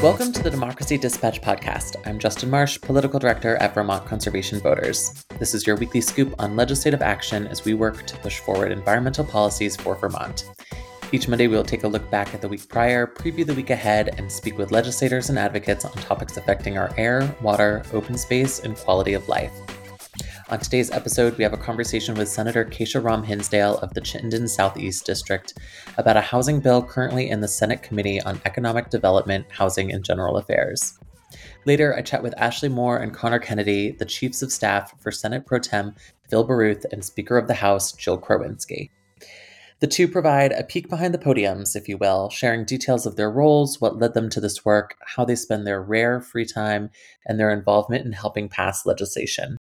Welcome to the Democracy Dispatch podcast. I'm Justin Marsh, Political Director at Vermont Conservation Voters. This is your weekly scoop on legislative action as we work to push forward environmental policies for Vermont. Each Monday, we'll take a look back at the week prior, preview the week ahead, and speak with legislators and advocates on topics affecting our air, water, open space, and quality of life. On today's episode, we have a conversation with Senator Kesha Ram Hinsdale of the Chittenden Southeast District about a housing bill currently in the Senate Committee on Economic Development, Housing, and General Affairs. Later, I chat with Ashley Moore and Conor Kennedy, the chiefs of staff for Senate Pro Tem Phil Baruth and Speaker of the House Jill Krowinski. The two provide a peek behind the podiums, if you will, sharing details of their roles, what led them to this work, how they spend their rare free time, and their involvement in helping pass legislation.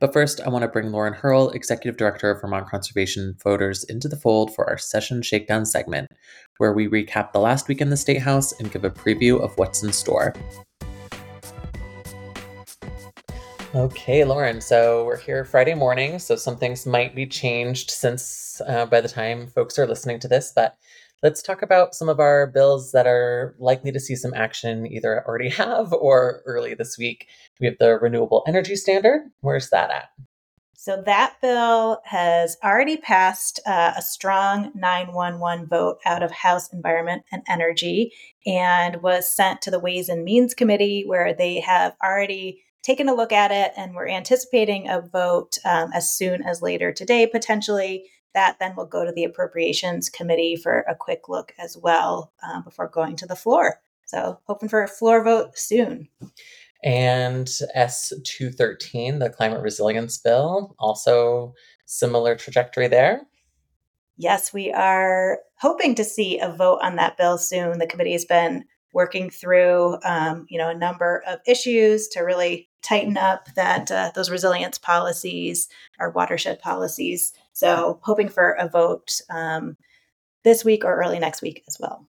But first, I want to bring Lauren Hierl, Executive Director of Vermont Conservation Voters, into the fold for our session shakedown segment, where we recap the last week in the State House and give a preview of what's in store. Okay, Lauren. So we're here Friday morning, so some things might be changed since uh, by the time folks are listening to this. But let's talk about some of our bills that are likely to see some action either already have or early this week. We have the renewable energy standard. Where's that at? So that bill has already passed uh, a strong 911 vote out of House Environment and Energy and was sent to the Ways and Means Committee, where they have already taken a look at it and we're anticipating a vote um, as soon as later today, potentially. That then will go to the Appropriations Committee for a quick look as well uh, before going to the floor. So, hoping for a floor vote soon. And S213, the climate resilience bill, also similar trajectory there. Yes, we are hoping to see a vote on that bill soon. The committee has been working through, um, you know, a number of issues to really tighten up that uh, those resilience policies, our watershed policies. So, hoping for a vote um, this week or early next week as well.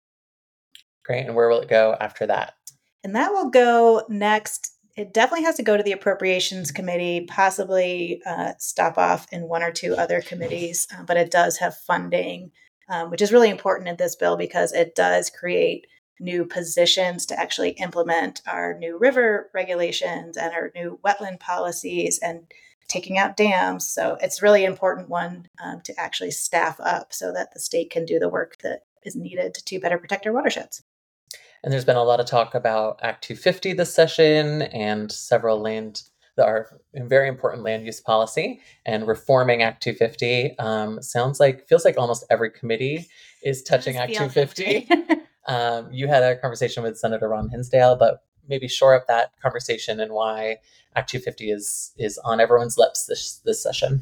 Great. And where will it go after that? And that will go next. It definitely has to go to the Appropriations Committee, possibly uh, stop off in one or two other committees, uh, but it does have funding, um, which is really important in this bill because it does create new positions to actually implement our new river regulations and our new wetland policies and taking out dams. So it's really important one um, to actually staff up so that the state can do the work that is needed to better protect our watersheds. And there's been a lot of talk about Act 250 this session and several land that are very important land use policy and reforming Act 250. Um, sounds like feels like almost every committee is touching Act 250. um, you had a conversation with Senator Ram Hinsdale, but maybe shore up that conversation and why Act 250 is is on everyone's lips this this session.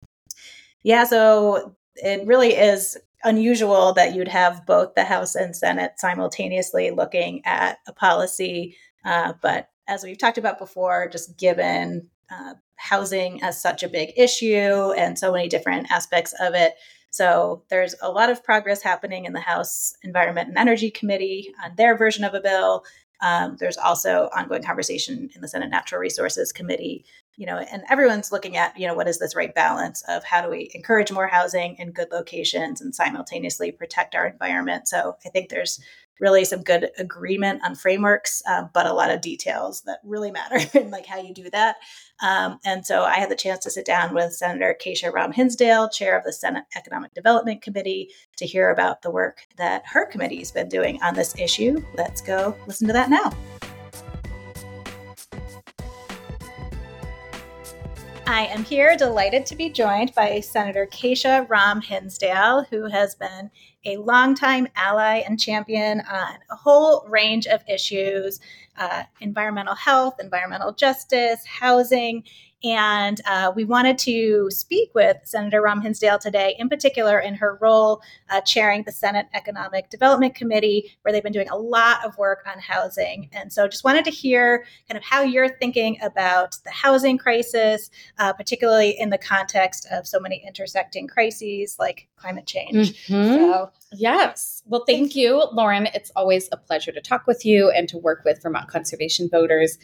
Yeah, so it really is unusual that you'd have both the House and Senate simultaneously looking at a policy. Uh, but as we've talked about before, just given uh, housing as such a big issue and so many different aspects of it. So there's a lot of progress happening in the House Environment and Energy Committee on their version of a bill. Um, there's also ongoing conversation in the Senate Natural Resources Committee you know, and everyone's looking at, you know, what is this right balance of how do we encourage more housing in good locations and simultaneously protect our environment. So I think there's really some good agreement on frameworks, uh, but a lot of details that really matter and like how you do that. Um, and so I had the chance to sit down with Senator Kesha Ram Hinsdale, chair of the Senate Economic Development Committee, to hear about the work that her committee's been doing on this issue. Let's go listen to that now. I am here delighted to be joined by Senator Kesha Ram Hinsdale, who has been a longtime ally and champion on a whole range of issues uh, environmental health, environmental justice, housing, and uh, we wanted to speak with Senator Ram Hinsdale today, in particular in her role uh, chairing the Senate Economic Development Committee, where they've been doing a lot of work on housing. And so just wanted to hear kind of how you're thinking about the housing crisis, uh, particularly in the context of so many intersecting crises like climate change. Mm-hmm. So, yes. Well, thank you, Lauren. It's always a pleasure to talk with you and to work with Vermont Conservation Voters.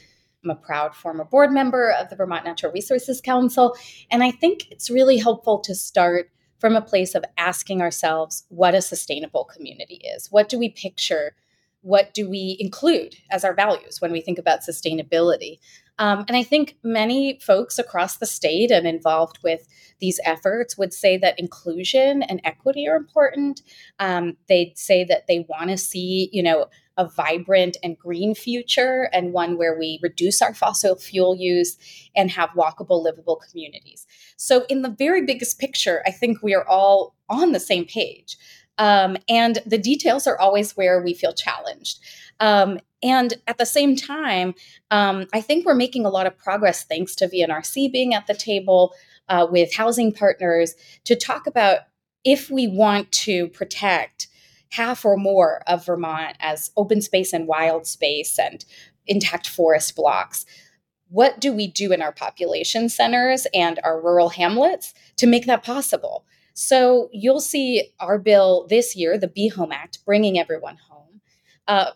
I'm a proud former board member of the Vermont Natural Resources Council. And I think it's really helpful to start from a place of asking ourselves what a sustainable community is. What do we picture what do we include as our values when we think about sustainability? Um, and I think many folks across the state and involved with these efforts would say that inclusion and equity are important. Um, they'd say that they want to see, you know, a vibrant and green future and one where we reduce our fossil fuel use and have walkable, livable communities. So, in the very biggest picture, I think we are all on the same page. Um, and the details are always where we feel challenged. Um, and at the same time, um, I think we're making a lot of progress thanks to VNRC being at the table uh, with housing partners to talk about if we want to protect half or more of Vermont as open space and wild space and intact forest blocks. What do we do in our population centers and our rural hamlets to make that possible? So you'll see our bill this year, the Be Home Act, bringing everyone home, uh,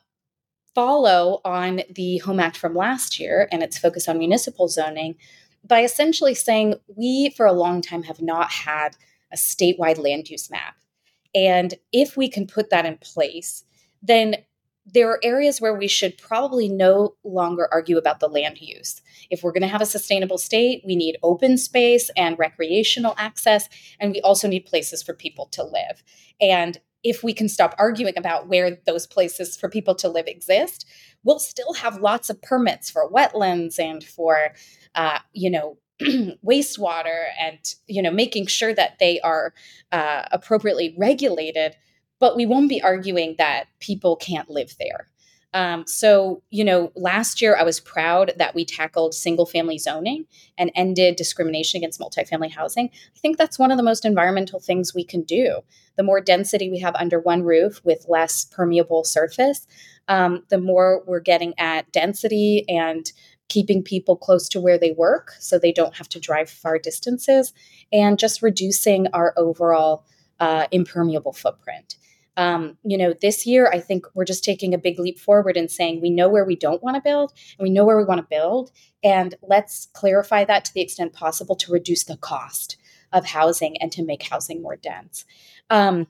follow on the Home Act from last year and its focus on municipal zoning by essentially saying we, for a long time, have not had a statewide land use map. And if we can put that in place, then there are areas where we should probably no longer argue about the land use. If we're going to have a sustainable state, we need open space and recreational access, and we also need places for people to live. And if we can stop arguing about where those places for people to live exist, we'll still have lots of permits for wetlands and for, uh, you know, wastewater and you know making sure that they are uh, appropriately regulated but we won't be arguing that people can't live there. Um, so you know last year i was proud that we tackled single family zoning and ended discrimination against multifamily housing. I think that's one of the most environmental things we can do. The more density we have under one roof with less permeable surface um, the more we're getting at density and keeping people close to where they work so they don't have to drive far distances, and just reducing our overall uh, impermeable footprint. Um, you know, this year, I think we're just taking a big leap forward and saying we know where we don't want to build and we know where we want to build. And let's clarify that to the extent possible to reduce the cost of housing and to make housing more dense. Um,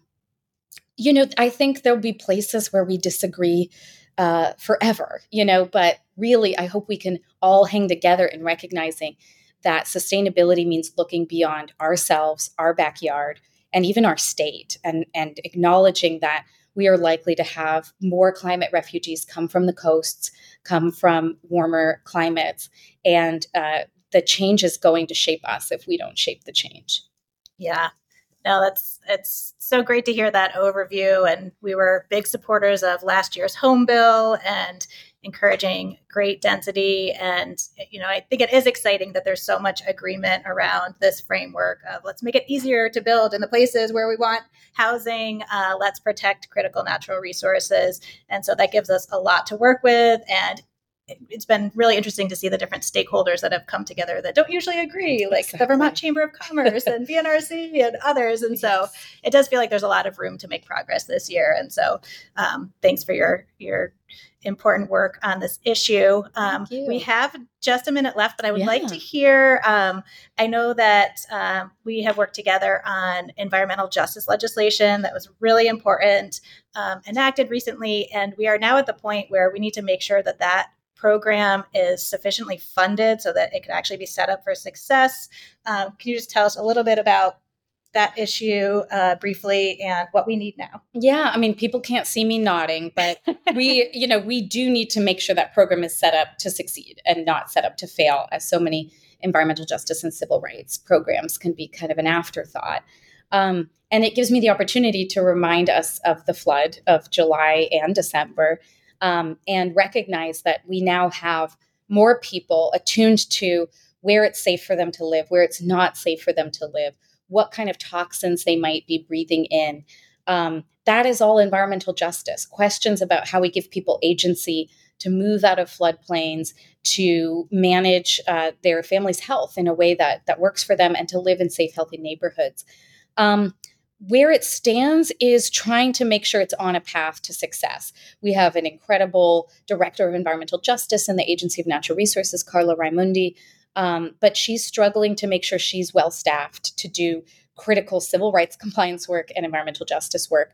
you know, I think there'll be places where we disagree uh, forever, you know, but really, I hope we can all hang together in recognizing that sustainability means looking beyond ourselves, our backyard, and even our state, and, and acknowledging that we are likely to have more climate refugees come from the coasts, come from warmer climates, and uh, the change is going to shape us if we don't shape the change. Yeah, no, that's it's so great to hear that overview. And we were big supporters of last year's home bill and encouraging great density. And you know, I think it is exciting that there's so much agreement around this framework of let's make it easier to build in the places where we want housing. Uh, let's protect critical natural resources, and so that gives us a lot to work with. And it's been really interesting to see the different stakeholders that have come together that don't usually agree, like exactly. the Vermont Chamber of Commerce and VNRC and others. And so it does feel like there's a lot of room to make progress this year. And so um, thanks for your your important work on this issue. Um, we have just a minute left, but I would yeah. like to hear. Um, I know that um, we have worked together on environmental justice legislation that was really important, um, enacted recently, and we are now at the point where we need to make sure that that program is sufficiently funded so that it could actually be set up for success. Um, can you just tell us a little bit about that issue uh, briefly and what we need now? Yeah, I mean, people can't see me nodding, but we, you know, we do need to make sure that program is set up to succeed and not set up to fail, as so many environmental justice and civil rights programs can be kind of an afterthought. Um, and it gives me the opportunity to remind us of the flood of July and December um, and recognize that we now have more people attuned to where it's safe for them to live, where it's not safe for them to live, what kind of toxins they might be breathing in. Um, that is all environmental justice. Questions about how we give people agency to move out of floodplains, to manage uh, their family's health in a way that that works for them, and to live in safe, healthy neighborhoods. Um, where it stands is trying to make sure it's on a path to success. We have an incredible director of environmental justice in the Agency of Natural Resources, Carla Raimundi, um, but she's struggling to make sure she's well staffed to do critical civil rights compliance work and environmental justice work.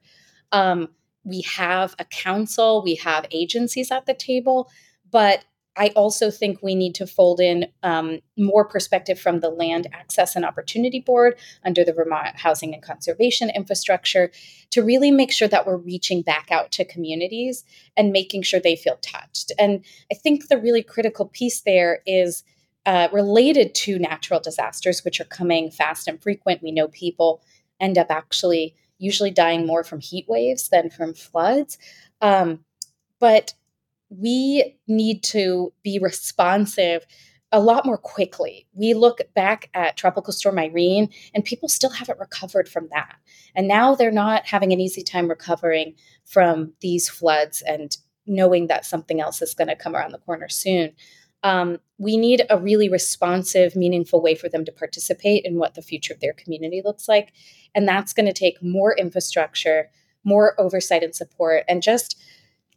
Um, we have a council, we have agencies at the table, but I also think we need to fold in um, more perspective from the Land Access and Opportunity Board under the Vermont Housing and Conservation Infrastructure to really make sure that we're reaching back out to communities and making sure they feel touched. And I think the really critical piece there is uh, related to natural disasters, which are coming fast and frequent. We know people end up actually usually dying more from heat waves than from floods. Um, but we need to be responsive a lot more quickly. We look back at Tropical Storm Irene, and people still haven't recovered from that. And now they're not having an easy time recovering from these floods and knowing that something else is going to come around the corner soon. Um, we need a really responsive, meaningful way for them to participate in what the future of their community looks like. And that's going to take more infrastructure, more oversight and support, and just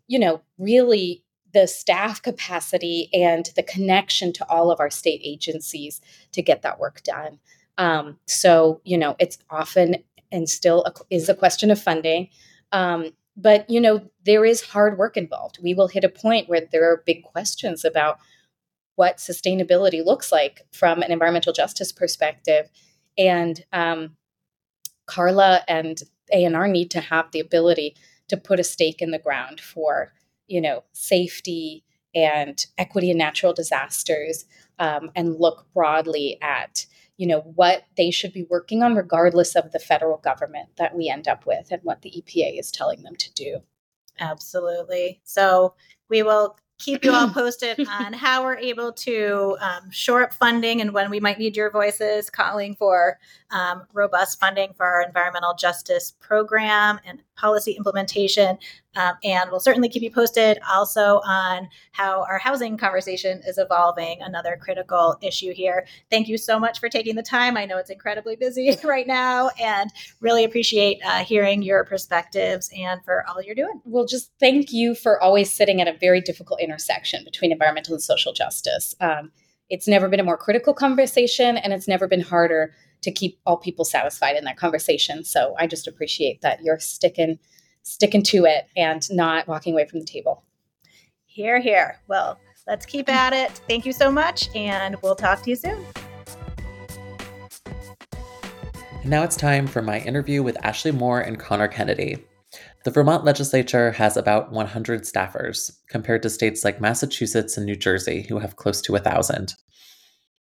you know, really the staff capacity and the connection to all of our state agencies to get that work done. Um, so, you know, it's often and still a, is a question of funding. Um, but, you know, there is hard work involved. We will hit a point where there are big questions about what sustainability looks like from an environmental justice perspective. And um, Carla and ANR need to have the ability to put a stake in the ground for you know safety and equity in natural disasters um, and look broadly at you know what they should be working on regardless of the federal government that we end up with and what the epa is telling them to do. Absolutely. So we will keep you all posted on how we're able to um, shore up funding and when we might need your voices calling for um, robust funding for our environmental justice program and policy implementation. Um, and we'll certainly keep you posted also on how our housing conversation is evolving, another critical issue here. Thank you so much for taking the time. I know it's incredibly busy right now and really appreciate uh, hearing your perspectives and for all you're doing. Well, just thank you for always sitting at a very difficult intersection between environmental and social justice. Um, it's never been a more critical conversation and it's never been harder to keep all people satisfied in that conversation. So I just appreciate that you're sticking sticking to it and not walking away from the table. Here, here. Well, let's keep at it. Thank you so much, and we'll talk to you soon. And now it's time for my interview with Ashley Moore and Conor Kennedy. The Vermont legislature has about 100 staffers, compared to states like Massachusetts and New Jersey, who have close to 1,000.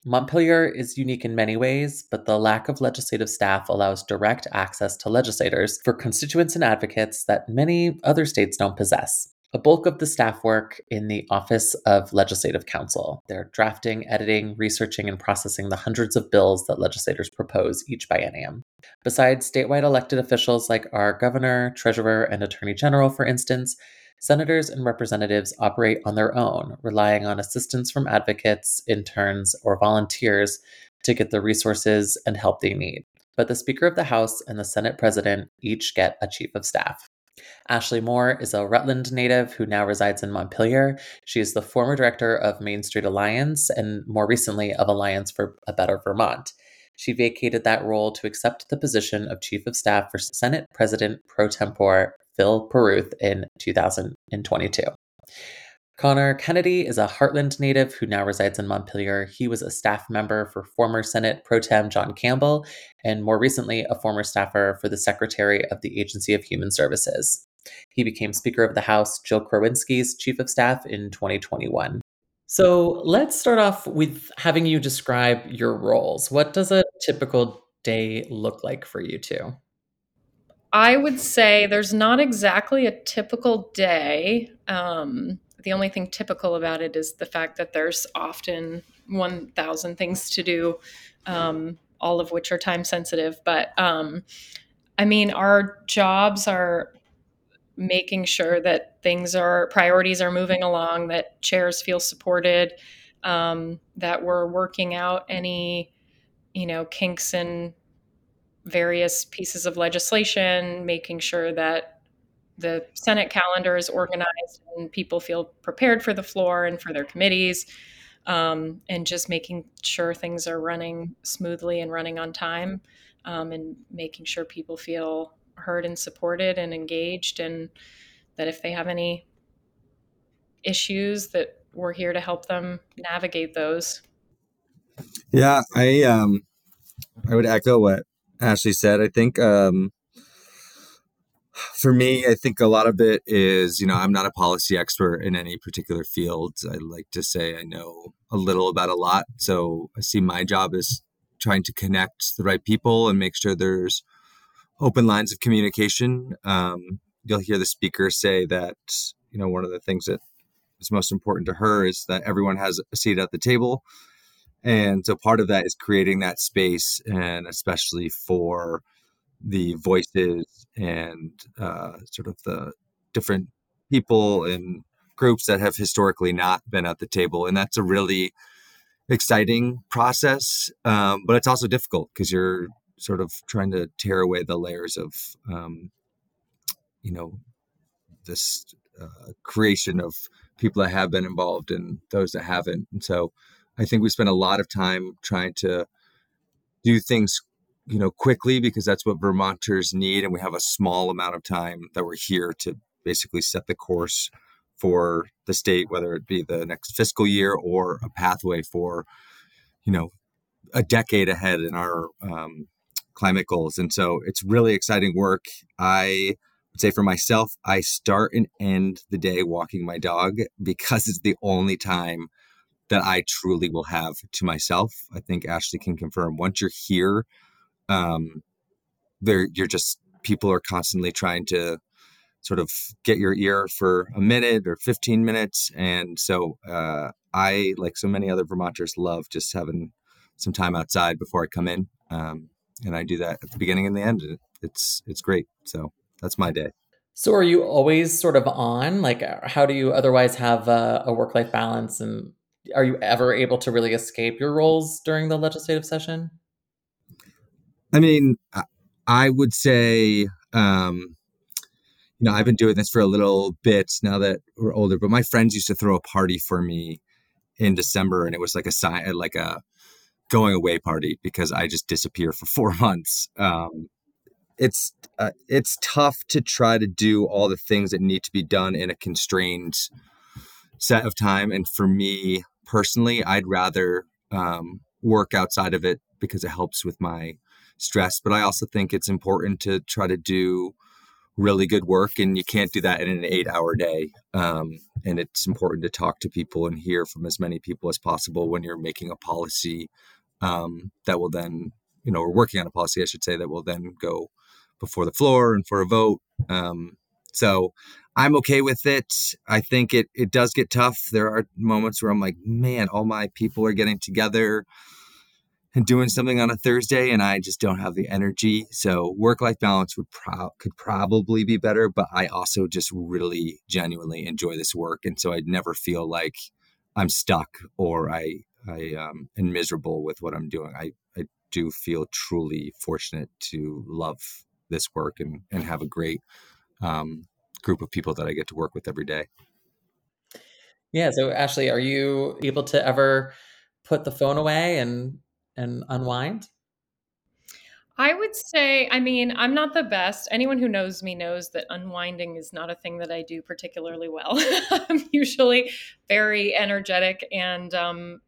Montpelier is unique in many ways, but the lack of legislative staff allows direct access to legislators for constituents and advocates that many other states don't possess. A bulk of the staff work in the Office of Legislative Counsel. They're drafting, editing, researching, and processing the hundreds of bills that legislators propose each biennium. Besides statewide elected officials like our governor, treasurer, and attorney general, for instance, senators and representatives operate on their own, relying on assistance from advocates, interns, or volunteers to get the resources and help they need. But the Speaker of the House and the Senate President each get a chief of staff. Ashley Moore is a Rutland native who now resides in Montpelier. She is the former director of Main Street Alliance and more recently of Alliance for a Better Vermont. She vacated that role to accept the position of Chief of Staff for Senate President pro tempore Phil Baruth in 2022. Conor Kennedy is a Hartland native who now resides in Montpelier. He was a staff member for former Senate Pro Tem John Campbell, and more recently, a former staffer for the Secretary of the Agency of Human Services. He became Speaker of the House Jill Krowinski's Chief of Staff in 2021. So let's start off with having you describe your roles. What does a typical day look like for you two? I would say there's not exactly a typical day. Um, the only thing typical about it is the fact that there's often 1,000 things to do, um, all of which are time sensitive. But um, I mean, our jobs are making sure that things are priorities are moving along, that chairs feel supported, um, that we're working out any you know kinks and various pieces of legislation, making sure that the Senate calendar is organized and people feel prepared for the floor and for their committees, um, and just making sure things are running smoothly and running on time, um, and making sure people feel heard and supported and engaged, and that if they have any issues, that we're here to help them navigate those. Yeah, I um, I would echo what Ashley said. I think um, for me, I think a lot of it is, you know, I'm not a policy expert in any particular field. I like to say I know a little about a lot. So I see my job is trying to connect the right people and make sure there's open lines of communication. Um, you'll hear the speaker say that, you know, one of the things that is most important to her is that everyone has a seat at the table. And so part of that is creating that space, and especially for the voices and uh, sort of the different people and groups that have historically not been at the table. And that's a really exciting process, um, but it's also difficult because you're sort of trying to tear away the layers of, um, you know, this uh, creation of people that have been involved and those that haven't. And so I think we spend a lot of time trying to do things you know quickly because that's what vermonters need and we have a small amount of time that we're here to basically set the course for the state whether it be the next fiscal year or a pathway for you know a decade ahead in our um, climate goals. And so it's really exciting work. I would say for myself i start and end the day walking my dog because it's the only time that i truly will have to myself. I think ashley can confirm once you're here um, there you're just people are constantly trying to sort of get your ear for a minute or 15 minutes. And so uh, i like so many other vermonters love just having some time outside before i come in um, and i do that at the beginning and the end it's it's great. So that's my day. So are you always sort of on? Like uh, how do you otherwise have a, a work-life balance and are you ever able to really escape your roles during the legislative session I mean, I would say, um, you know, I've been doing this for a little bit now that we're older, but my friends used to throw a party for me in December, and it was like a sign, like a going away party because I just disappear for four months. Um, it's uh, it's tough to try to do all the things that need to be done in a constrained set of time, and for me personally, I'd rather um, work outside of it because it helps with my stress. But I also think it's important to try to do really good work, and you can't do that in an eight hour day. Um, and it's important to talk to people and hear from as many people as possible when you're making a policy um, that will then, you know, we're working on a policy, I should say, that will then go before the floor and for a vote. Um, so I'm okay with it. I think it it does get tough. There are moments where I'm like, man, all my people are getting together and doing something on a Thursday and I just don't have the energy. So work life balance would pro- could probably be better, but I also just really genuinely enjoy this work and so I'd never feel like I'm stuck or I I um, am miserable with what I'm doing. I I do feel truly fortunate to love this work and and have a great um, group of people that I get to work with every day. Yeah, so Ashley, are you able to ever put the phone away and and unwind? I would say, I mean, I'm not the best. Anyone who knows me knows that unwinding is not a thing that I do particularly well. I'm usually very energetic and um,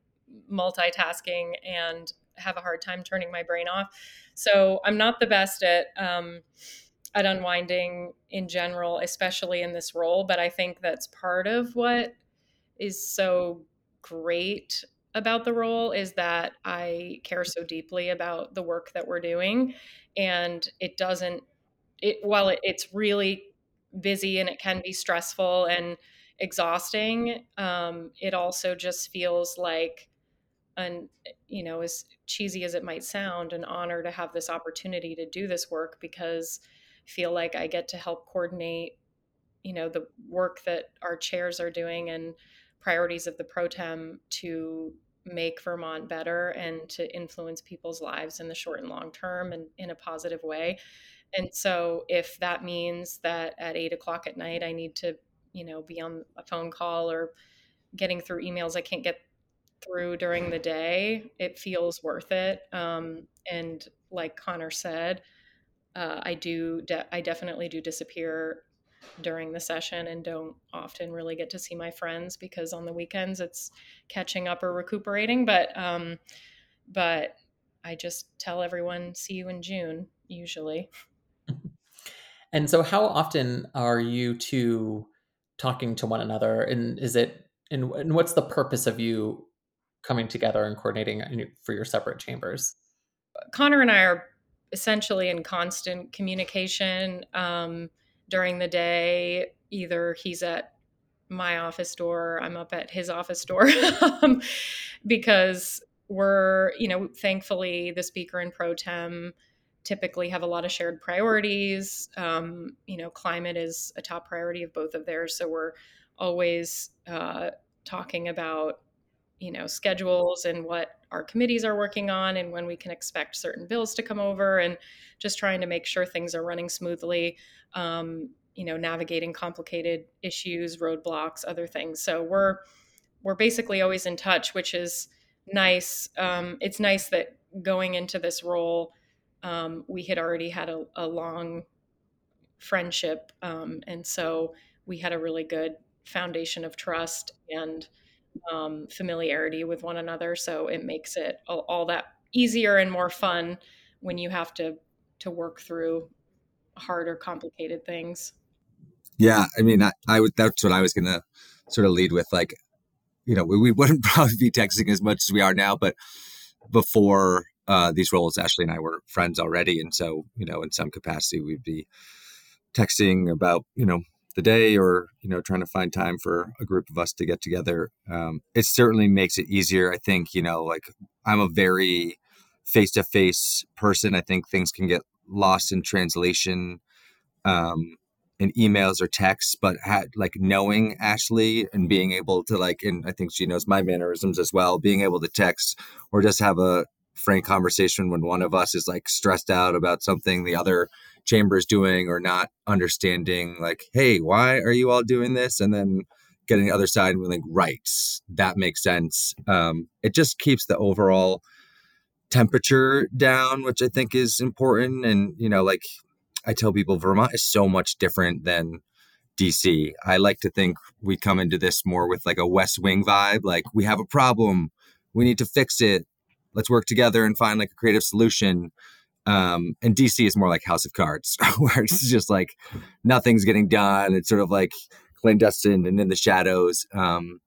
multitasking and have a hard time turning my brain off. So I'm not the best at um, at unwinding in general, especially in this role. But I think that's part of what is so great about the role is that I care so deeply about the work that we're doing. And it doesn't, it, while it, it's really busy and it can be stressful and exhausting, um, it also just feels like, an, you know, as cheesy as it might sound, an honor to have this opportunity to do this work because feel like I get to help coordinate, you know, the work that our chairs are doing and priorities of the pro tem to make Vermont better and to influence people's lives in the short and long term and in a positive way. And so if that means that at eight o'clock at night I need to, you know, be on a phone call or getting through emails I can't get through during the day, it feels worth it. Um, and like Conor said, uh, I do, de- I definitely do disappear during the session and don't often really get to see my friends because on the weekends it's catching up or recuperating. But, um, but I just tell everyone, see you in June, usually. And so, how often are you two talking to one another? And is it, and, and what's the purpose of you coming together and coordinating for your separate chambers? Conor and I are essentially in constant communication um, during the day. Either he's at my office door, I'm up at his office door, um, because we're, you know, thankfully the speaker and pro tem typically have a lot of shared priorities. Um, you know, climate is a top priority of both of theirs, so we're always uh, talking about you know schedules and what our committees are working on and when we can expect certain bills to come over and just trying to make sure things are running smoothly um, you know navigating complicated issues roadblocks other things. So we're we're basically always in touch which is nice. Um, it's nice that going into this role um, we had already had a, a long friendship um, and so we had a really good foundation of trust and um, familiarity with one another. So it makes it all, all, that easier and more fun when you have to to work through harder, complicated things. Yeah, I mean, I, I would. That's what I was gonna sort of lead with. Like, you know, we, we wouldn't probably be texting as much as we are now, but before uh, these roles, Ashley and I were friends already, and so you know, in some capacity, we'd be texting about you know the day or you know trying to find time for a group of us to get together um, it certainly makes it easier i think you know like i'm a very face-to-face person. I think things can get lost in translation um, in emails or texts but had like knowing ashley and being able to like and i think she knows my mannerisms as well being able to text or just have a frank conversation when one of us is like stressed out about something the other chambers doing or not understanding like hey why are you all doing this? And then getting the other side and being like right that makes sense. Um, it just keeps the overall temperature down which i think is important. And you know like i tell people vermont is so much different than dc i like to think we come into this more with like a west wing vibe like we have a problem. We need to fix it. Let's work together and find like a creative solution um, and DC is more like House of Cards, where it's just like nothing's getting done. It's sort of like clandestine and in the shadows. Um,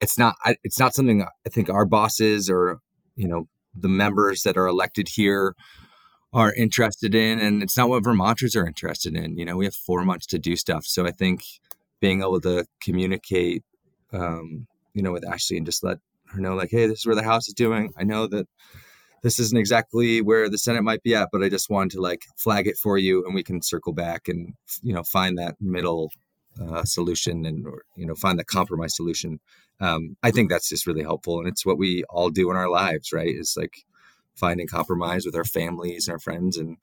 it's not. It's not something I think our bosses or you know the members that are elected here are interested in, and it's not what Vermonters are interested in. You know, we have four months to do stuff, so I think being able to communicate, um, you know, with Ashley and just let her know, like, hey, this is where the house is doing. I know that this isn't exactly where the Senate might be at, but I just wanted to like flag it for you, and we can circle back and you know find that middle uh, solution and or, you know find the compromise solution. Um, I think that's just really helpful, and it's what we all do in our lives, right? It's like finding compromise with our families and our friends, and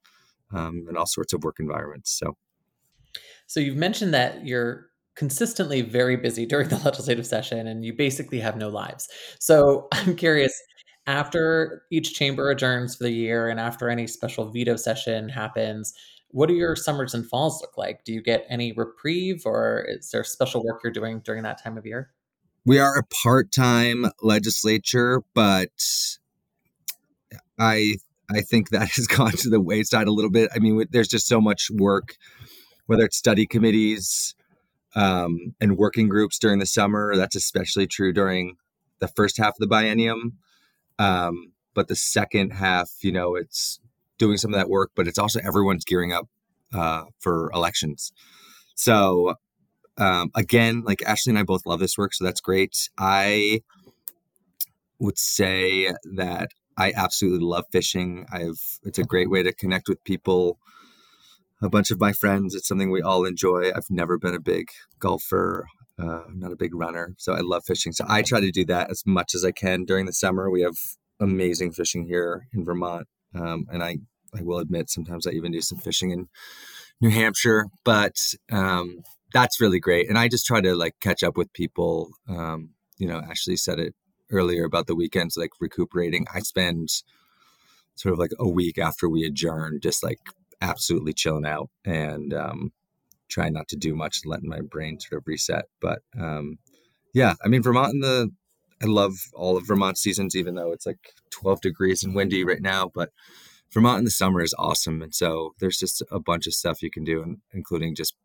um, and all sorts of work environments. So, so you've mentioned that you're consistently very busy during the legislative session and you basically have no lives. So I'm curious, after each chamber adjourns for the year and after any special veto session happens, what do your summers and falls look like? Do you get any reprieve or is there special work you're doing during that time of year? We are a part time legislature, but I I think that has gone to the wayside a little bit. I mean, there's just so much work, whether it's study committees um, and working groups during the summer. That's especially true during the first half of the biennium. Um, but the second half, you know, it's doing some of that work, but it's also everyone's gearing up uh, for elections. So um, again, like Ashley and I both love this work, so that's great. I would say that I absolutely love fishing. I've it's a great way to connect with people. A bunch of my friends. It's something we all enjoy. I've never been a big golfer. Uh, I'm not a big runner, so I love fishing. So I try to do that as much as I can during the summer. We have amazing fishing here in Vermont, um, and I I will admit sometimes I even do some fishing in New Hampshire, but um, that's really great. And I just try to like catch up with people. Um, you know, Ashley said it earlier about the weekends, like recuperating. I spend sort of like a week after we adjourn, just like absolutely chilling out and um, trying not to do much, letting my brain sort of reset. But um, yeah, I mean, Vermont in the, I love all of Vermont seasons, even though it's like 12 degrees and windy right now. But Vermont in the summer is awesome. And so there's just a bunch of stuff you can do, including just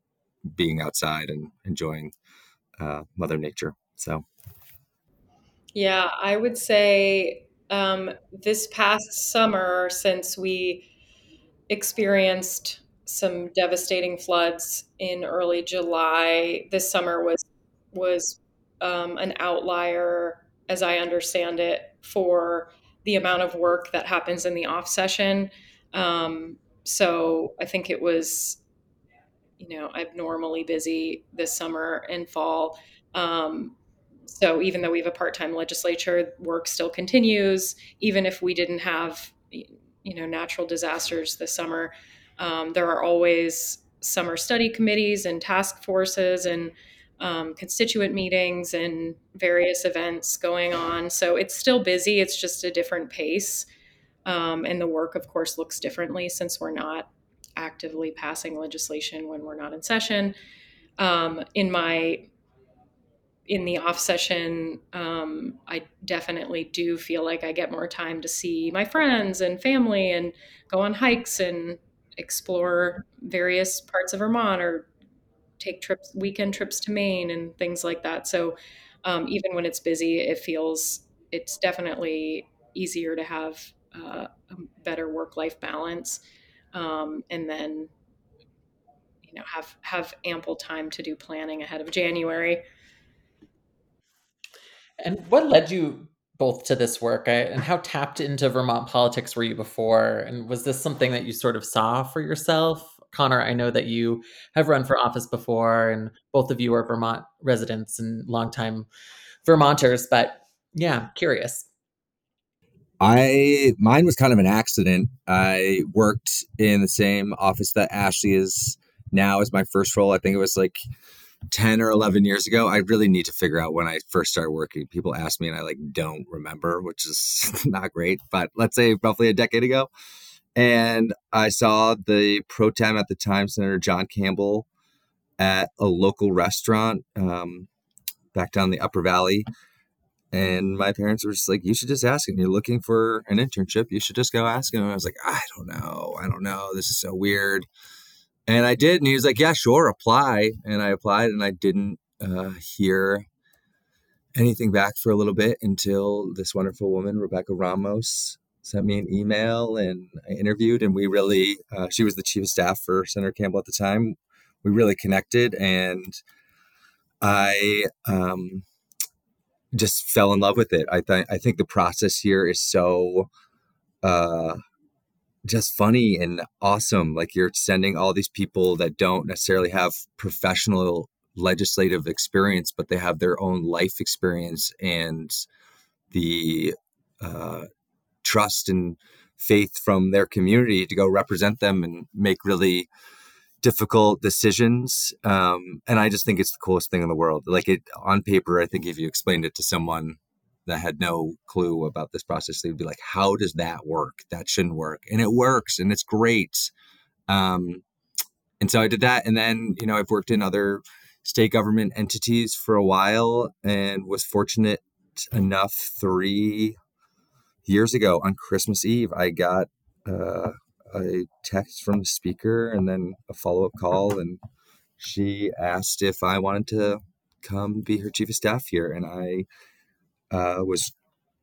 being outside and enjoying uh, Mother Nature. So, yeah, I would say um, this past summer, since we experienced some devastating floods in early July, this summer was was um, an outlier, as I understand it, for the amount of work that happens in the off session. Um, so I think it was, you know, abnormally busy this summer and fall. Um, so even though we have a part-time legislature, work still continues. Even if we didn't have, you know, natural disasters this summer, um, there are always summer study committees and task forces and um, constituent meetings and various events going on. So it's still busy. It's just a different pace. Um, and the work, of course, looks differently since we're not actively passing legislation when we're not in session. Um, in my in the off session, um, I definitely do feel like I get more time to see my friends and family and go on hikes and explore various parts of Vermont or take trips, weekend trips to Maine and things like that. So um, even when it's busy, it feels it's definitely easier to have uh, a better work life balance, um, and then you know have have ample time to do planning ahead of January. And what led you both to this work and how tapped into Vermont politics were you before? And was this something that you sort of saw for yourself? Conor, I know that you have run for office before, and both of you are Vermont residents and longtime Vermonters, but yeah, curious. I mine was kind of an accident. I worked in the same office that Ashley is now as my first role. I think it was like 10 or 11 years ago i really need to figure out when i first started working. People ask me and i like don't remember which is not great but let's say roughly a decade ago and i saw the pro tem at the time senator john campbell at a local restaurant um, back down the upper valley and my parents were just like you should just ask him. You're looking for an internship. You should just go ask him. And i was like i don't know. I don't know. This is so weird and I did. And he was like, yeah, sure, apply. And I applied and I didn't uh, hear anything back for a little bit until this wonderful woman, Rebecca Ramos, sent me an email and I interviewed. And we really, uh, she was the chief of staff for Senator Campbell at the time. We really connected and I um, just fell in love with it. I, th- I think the process here is so. Uh, just funny and awesome. Like you're sending all these people that don't necessarily have professional legislative experience, but they have their own life experience and the uh, trust and faith from their community to go represent them and make really difficult decisions. Um, and I just think it's the coolest thing in the world. Like it on paper, I think if you explained it to someone that had no clue about this process, they'd be like, "How does that work? That shouldn't work." And it works, and it's great. Um, and so I did that, and then you know I've worked in other state government entities for a while, and was fortunate enough three years ago on Christmas Eve, I got uh, a text from the speaker, and then a follow up call, and she asked if I wanted to come be her chief of staff here, and I uh, was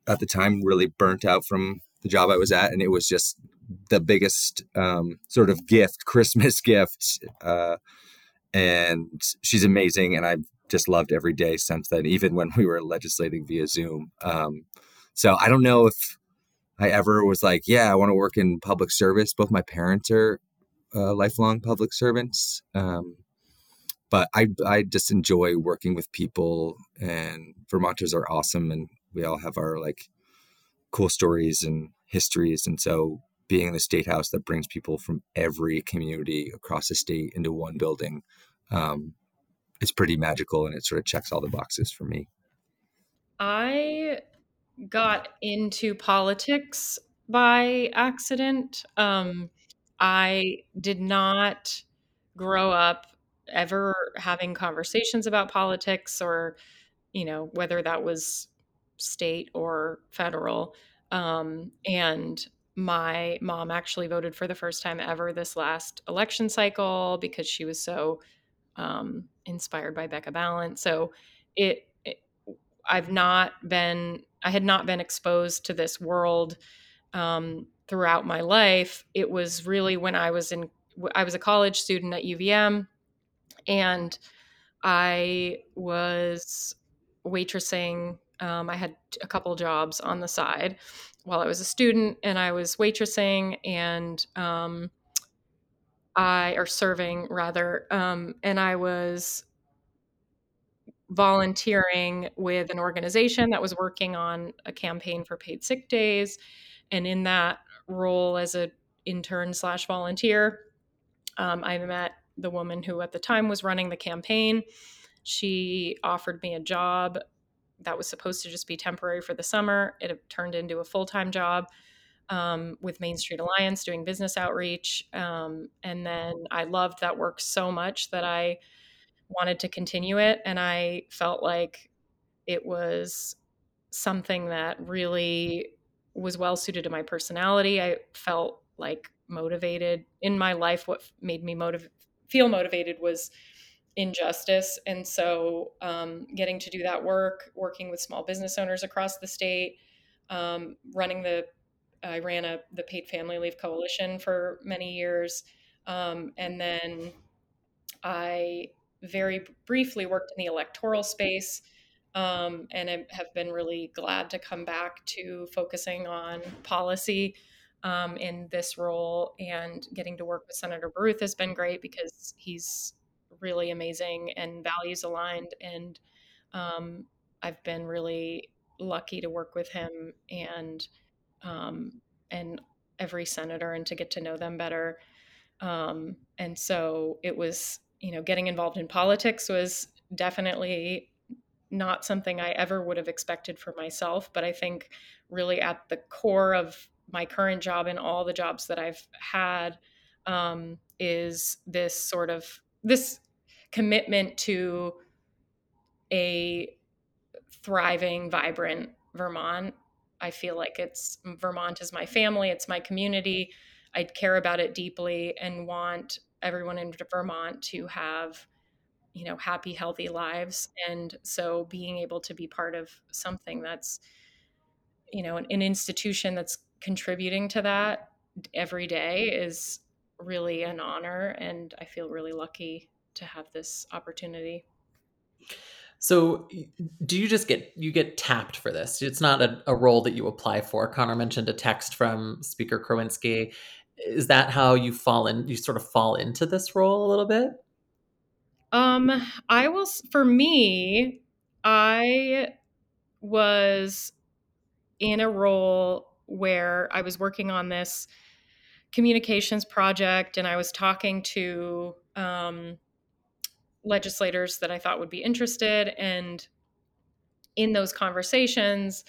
at the time really burnt out from the job I was at, and it was just the biggest um, sort of gift, Christmas gift. Uh, and she's amazing, and I've just loved every day since then, even when we were legislating via Zoom. Um, so I don't know if I ever was like, yeah, I want to work in public service. Both my parents are uh, lifelong public servants. Um, but I I just enjoy working with people and Vermonters are awesome and we all have our like cool stories and histories and so being in the state house that brings people from every community across the state into one building um, it's pretty magical and it sort of checks all the boxes for me. I got into politics by accident. Um, I did not grow up ever having conversations about politics or, you know, whether that was state or federal. Um, and my mom actually voted for the first time ever this last election cycle because she was so um, inspired by Becca Balint. So it, it, I've not been, I had not been exposed to this world um, throughout my life. It was really when I was in, I was a college student at UVM and I was waitressing. Um, I had a couple jobs on the side while I was a student, and I was waitressing and um, I or serving rather, um, and I was volunteering with an organization that was working on a campaign for paid sick days, and in that role as a intern slash volunteer, um, I met the woman who at the time was running the campaign. She offered me a job that was supposed to just be temporary for the summer. It turned into a full time job um, with Main Street Alliance doing business outreach. Um, and then I loved that work so much that I wanted to continue it. And I felt like it was something that really was well suited to my personality. I felt like motivated in my life. What made me motiv- feel motivated was injustice. And so um, getting to do that work, working with small business owners across the state, um, running the I ran a the Paid Family Leave Coalition for many years, um, and then I very briefly worked in the electoral space, um, and I have been really glad to come back to focusing on policy um, in this role. And getting to work with Senator Baruth has been great because he's really amazing and values aligned, and um, I've been really lucky to work with him and um, and every senator and to get to know them better. Um, and so it was, you know, getting involved in politics was definitely not something I ever would have expected for myself. But I think really at the core of my current job and all the jobs that I've had um, is this sort of this commitment to a thriving, vibrant Vermont I feel like it's Vermont is my family, it's my community. I care about it deeply and want everyone in Vermont to have you know happy healthy lives and so being able to be part of something that's you know an, an institution that's contributing to that every day is really an honor and i feel really lucky to have this opportunity so do you just get you get tapped for this? It's not a, a role that you apply for. Conor mentioned a text from Speaker Krowinski. Is that how you fall in you sort of fall into this role a little bit? Um I will for me I was in a role where I was working on this communications project and I was talking to um, legislators that I thought would be interested. And in those conversations,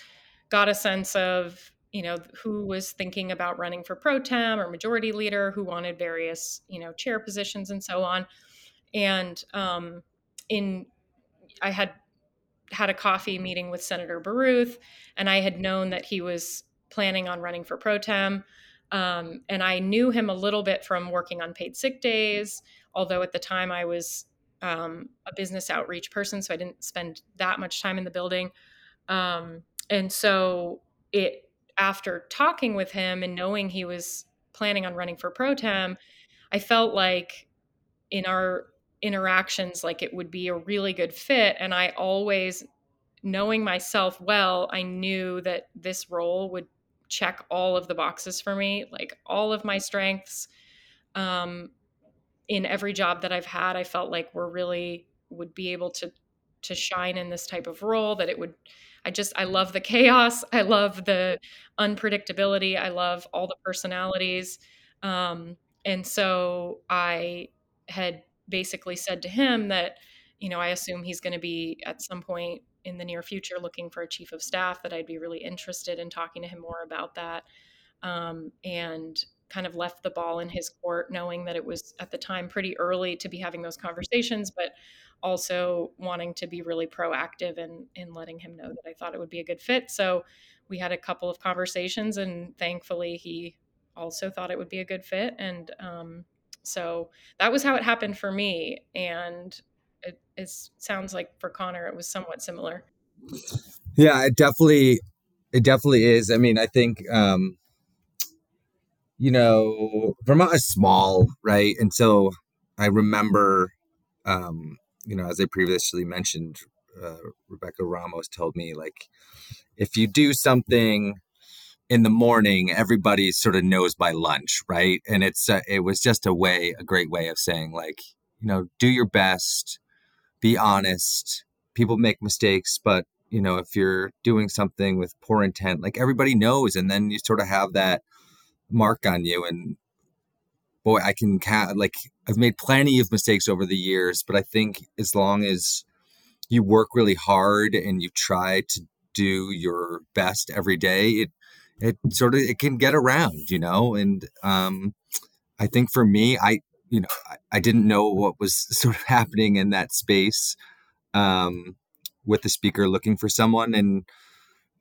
got a sense of, you know, who was thinking about running for pro tem or majority leader, who wanted various, you know, chair positions and so on. And um, in, I had had a coffee meeting with Senator Baruth, and I had known that he was planning on running for pro tem. Um, and I knew him a little bit from working on paid sick days, although at the time I was um, a business outreach person, so I didn't spend that much time in the building. Um, and so it after talking with him and knowing he was planning on running for pro tem, I felt like in our interactions like it would be a really good fit and I always knowing myself well, I knew that this role would check all of the boxes for me, like all of my strengths, um, in every job that I've had, I felt like we're really would be able to to shine in this type of role that it would I just I love the chaos. I love the unpredictability. I love all the personalities. Um, and so I had basically said to him that, you know, I assume he's going to be at some point in the near future looking for a chief of staff, that I'd be really interested in talking to him more about that. Um, and kind of left the ball in his court, knowing that it was at the time pretty early to be having those conversations, but also wanting to be really proactive in in letting him know that I thought it would be a good fit. So we had a couple of conversations, and thankfully he also thought it would be a good fit, and um, so that was how it happened for me. And it, it sounds like for Conor it was somewhat similar. Yeah, it definitely it definitely is. I mean, I think um, you know, Vermont is small, right? And so I remember, um, you know, as I previously mentioned, uh, Rebecca Ramos told me like, if you do something in the morning, everybody sort of knows by lunch, right? And it's uh, it was just a way, a great way of saying like, you know, do your best, be honest. People make mistakes, but you know, if you're doing something with poor intent, like everybody knows, and then you sort of have that mark on you and boy i can count like i've made plenty of mistakes over the years but i think as long as you work really hard and you try to do your best every day it it sort of it can get around you know and um i think for me i you know I, I didn't know what was sort of happening in that space um with the speaker looking for someone and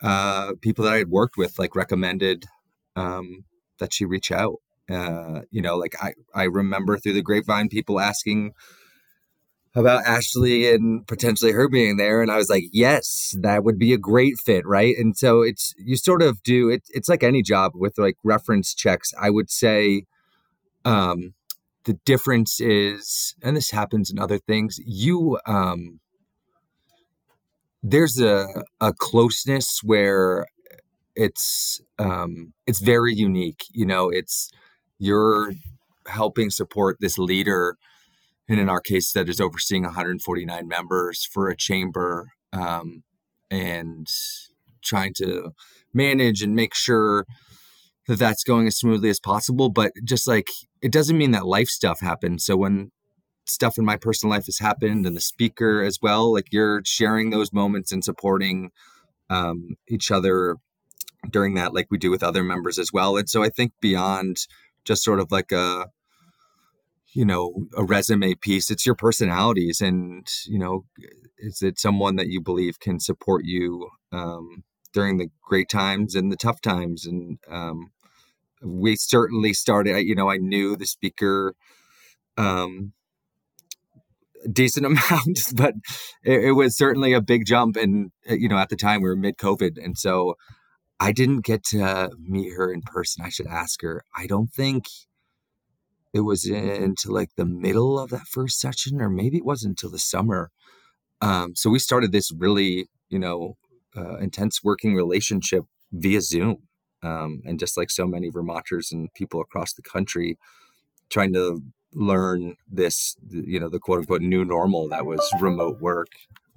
uh people that i had worked with like recommended um that she reach out. Uh, you know, like I, I remember through the grapevine people asking about Ashley and potentially her being there. And I was like, yes, that would be a great fit. Right. And so it's, you sort of do it. It's like any job with like reference checks. I would say, um, the difference is, and this happens in other things, you, um, there's a, a closeness where it's um, it's very unique. You know, it's you're helping support this leader, and in our case, that is overseeing 149 members for a chamber, um, and trying to manage and make sure that that's going as smoothly as possible. But just like it doesn't mean that life stuff happens. So when stuff in my personal life has happened and the speaker as well, like you're sharing those moments and supporting um, each other during that like we do with other members as well and so i think beyond just sort of like a you know a resume piece it's your personalities and you know is it someone that you believe can support you um, during the great times and the tough times and um, we certainly started you know i knew the speaker um, decent amount but it, it, was certainly a big jump and you know at the time we were mid covid and so I didn't get to meet her in person. I should ask her. I don't think it was into like the middle of that first session, or maybe it wasn't until the summer. Um, so we started this really, you know, uh, intense working relationship via Zoom. Um, and just like so many Vermonters and people across the country, trying to learn this, you know, the quote unquote new normal that was remote work.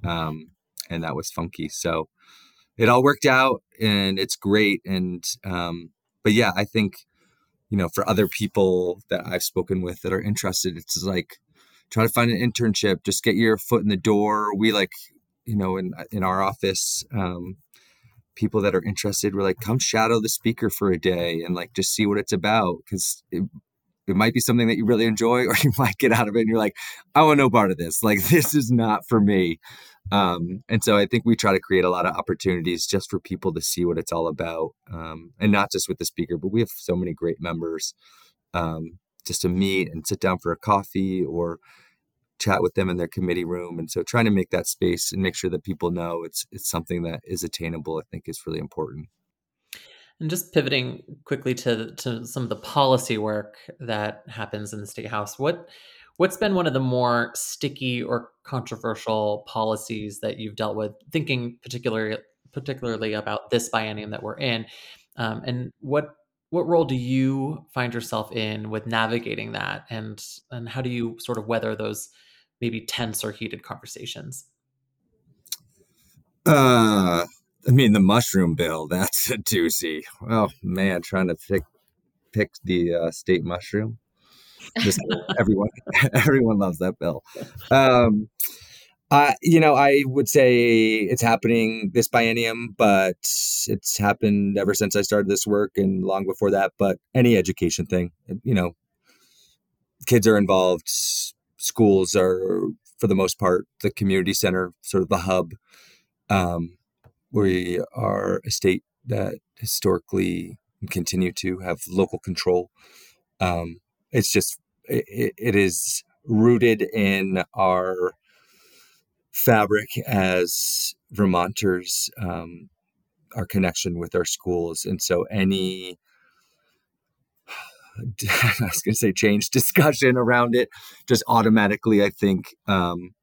Um, and that was funky. So, it all worked out and it's great. And, um, but yeah, I think, you know, for other people that I've spoken with that are interested, it's like try to find an internship, just get your foot in the door. We like, you know, in, in our office, um, people that are interested were like, come shadow the speaker for a day and like just see what it's about. Cause it, it might be something that you really enjoy or you might get out of it and you're like i want no part of this like this is not for me um, and so i think we try to create a lot of opportunities just for people to see what it's all about um, and not just with the speaker but we have so many great members um, just to meet and sit down for a coffee or chat with them in their committee room and so trying to make that space and make sure that people know it's it's something that is attainable i think is really important and just pivoting quickly to to some of the policy work that happens in the state house, what what's been one of the more sticky or controversial policies that you've dealt with? Thinking particularly particularly about this biennium that we're in, um, and what what role do you find yourself in with navigating that, and and how do you sort of weather those maybe tense or heated conversations? Uh, I mean, the mushroom bill, that's a doozy. Oh, man, trying to pick pick the uh, state mushroom. Just everyone everyone loves that bill. Um, Uh, you know, I would say it's happening this biennium, but it's happened ever since I started this work and long before that. But any education thing, you know, kids are involved, schools are, for the most part, the community center, sort of the hub. Um, we are a state that historically continue to have local control. Um, it's just, it, it is rooted in our fabric as Vermonters, um, our connection with our schools. And so any, I was going to say change discussion around it just automatically, I think, um,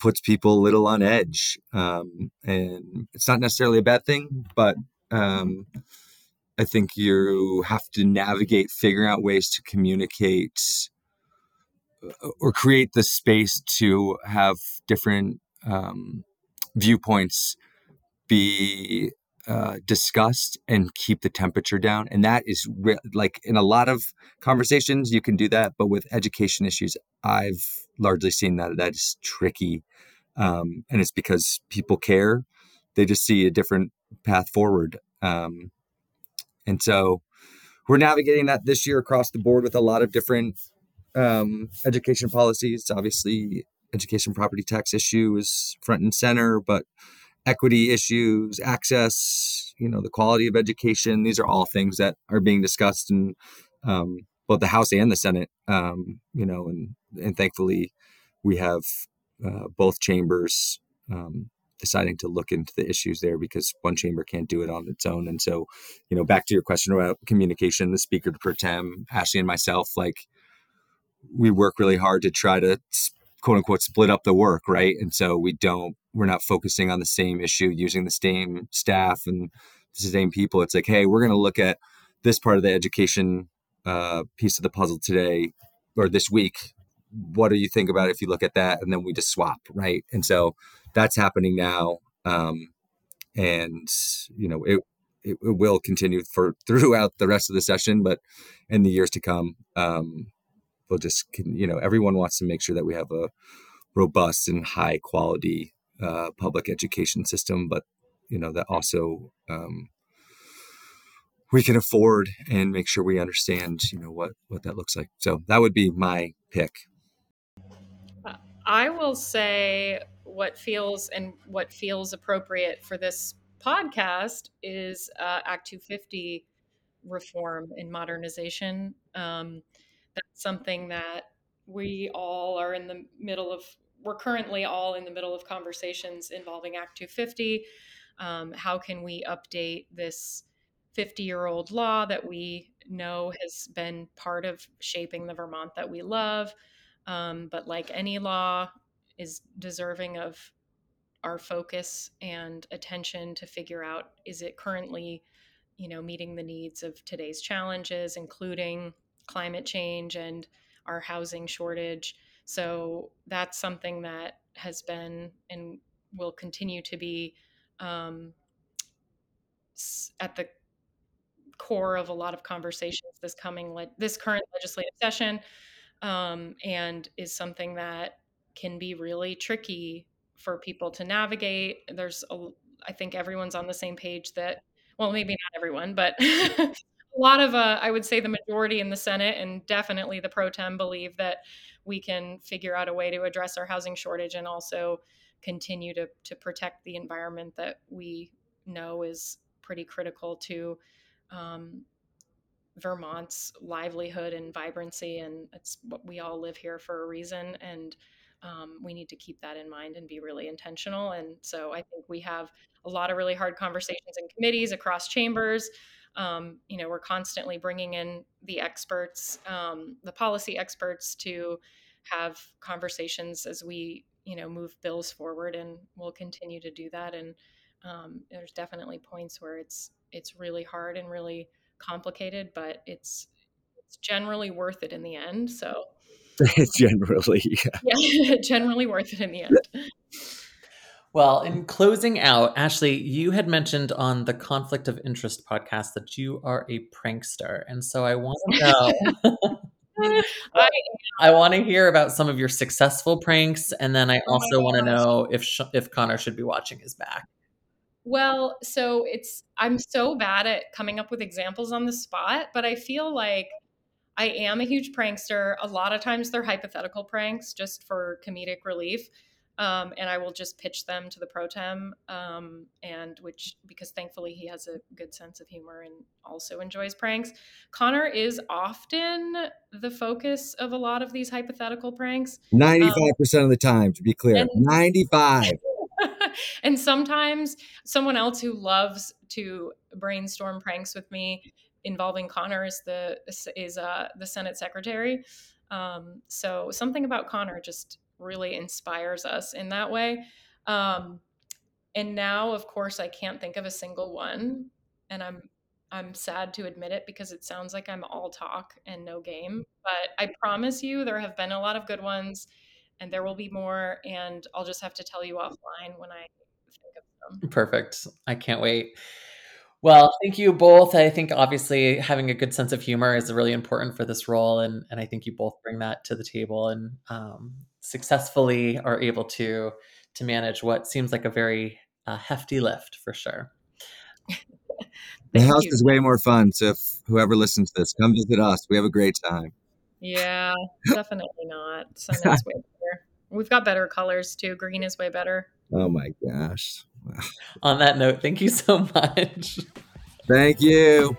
puts people a little on edge. Um, and it's not necessarily a bad thing, but um, I think you have to navigate figuring out ways to communicate or create the space to have different um, viewpoints be uh, discussed and keep the temperature down. And that is re- like in a lot of conversations, you can do that. But with education issues, I've largely seen that that is tricky. Um, and it's because people care. They just see a different path forward. Um, and so we're navigating that this year across the board with a lot of different um, education policies. Obviously, education property tax issue is front and center, but equity issues, access, you know, the quality of education, these are all things that are being discussed in um, both the House and the Senate. Um, you know, and and thankfully, we have uh, both chambers um, deciding to look into the issues there because one chamber can't do it on its own. And so, you know, back to your question about communication, the speaker to pro tem, Ashley and myself, like we work really hard to try to quote unquote split up the work, right? And so we don't we're not focusing on the same issue using the same staff and the same people. It's like, hey, we're going to look at this part of the education uh, piece of the puzzle today or this week. What do you think about if you look at that? And then we just swap, right? And so that's happening now, um, and you know it, it, will continue for throughout the rest of the session, but in the years to come, um, we'll just you know everyone wants to make sure that we have a robust and high quality uh, public education system, but you know that also um, we can afford and make sure we understand you know what what that looks like. So that would be my pick. I will say what feels and what feels appropriate for this podcast is uh, Act 250 reform and modernization. Um, that's something that we all are in the middle of we're currently all in the middle of conversations involving act 250 um, how can we update this 50 year old law that we know has been part of shaping the vermont that we love um, but like any law is deserving of our focus and attention to figure out is it currently you know meeting the needs of today's challenges including climate change and our housing shortage. So that's something that has been and will continue to be um, at the core of a lot of conversations this coming le- this current legislative session, um, and is something that can be really tricky for people to navigate. There's a, I think everyone's on the same page that well maybe not everyone but a lot of, uh, I would say, the majority in the Senate and definitely the pro tem believe that we can figure out a way to address our housing shortage and also continue to to protect the environment that we know is pretty critical to um, Vermont's livelihood and vibrancy, and it's what we all live here for a reason, and um, we need to keep that in mind and be really intentional. And so I think we have a lot of really hard conversations in committees across chambers. Um, you know we're constantly bringing in the experts um, the policy experts to have conversations as we you know move bills forward and we'll continue to do that. And um, there's definitely points where it's it's really hard and really complicated but it's it's generally worth it in the end so. Generally yeah. yeah generally worth it in the end well, in closing out, Ashley, you had mentioned on the Conflict of Interest podcast that you are a prankster. And so I want to know I, I want to hear about some of your successful pranks, and then I Oh also want to know if Sh- if Conor should be watching his back. well, so it's I'm so bad at coming up with examples on the spot, but I feel like I am a huge prankster. A lot of times they're hypothetical pranks just for comedic relief. Um, and I will just pitch them to the pro tem, um, and which because thankfully he has a good sense of humor and also enjoys pranks. Conor is often the focus of a lot of these hypothetical pranks. 95% of the time, to be clear. And- 95. and sometimes someone else who loves to brainstorm pranks with me involving Conor is the is uh, the Senate secretary. Um, so something about Conor just really inspires us in that way. Um, and now, of course, I can't think of a single one, and I'm I'm sad to admit it because it sounds like I'm all talk and no game. But I promise you, there have been a lot of good ones, and there will be more. And I'll just have to tell you offline when I think of them. Perfect. I can't wait. Well, thank you both. I think obviously having a good sense of humor is really important for this role, and and I think you both bring that to the table and um, successfully are able to to manage what seems like a very uh, hefty lift for sure. The house you. is way more fun. So if whoever listens to this, come visit us. We have a great time. Yeah, definitely not. Senate's way better. We've got better colors too. Green is way better. Oh my gosh. On that note, thank you so much. Thank you.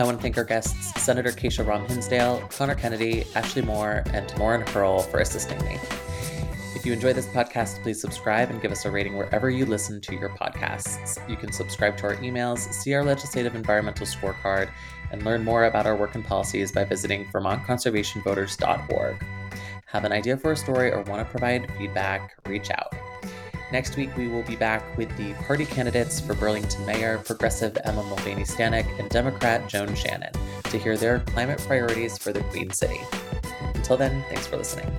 I want to thank our guests, Senator Kesha Ram Hinsdale, Conor Kennedy, Ashley Moore, and Tamoran Hierl for assisting me. If you enjoy this podcast, please subscribe and give us a rating wherever you listen to your podcasts. You can subscribe to our emails, see our legislative environmental scorecard, and learn more about our work and policies by visiting vermontconservationvoters.org. Have an idea for a story or want to provide feedback, reach out. Next week, we will be back with the party candidates for Burlington Mayor, Progressive Emma Mulvaney Stanak and Democrat Joan Shannon to hear their climate priorities for the Queen City. Until then, thanks for listening.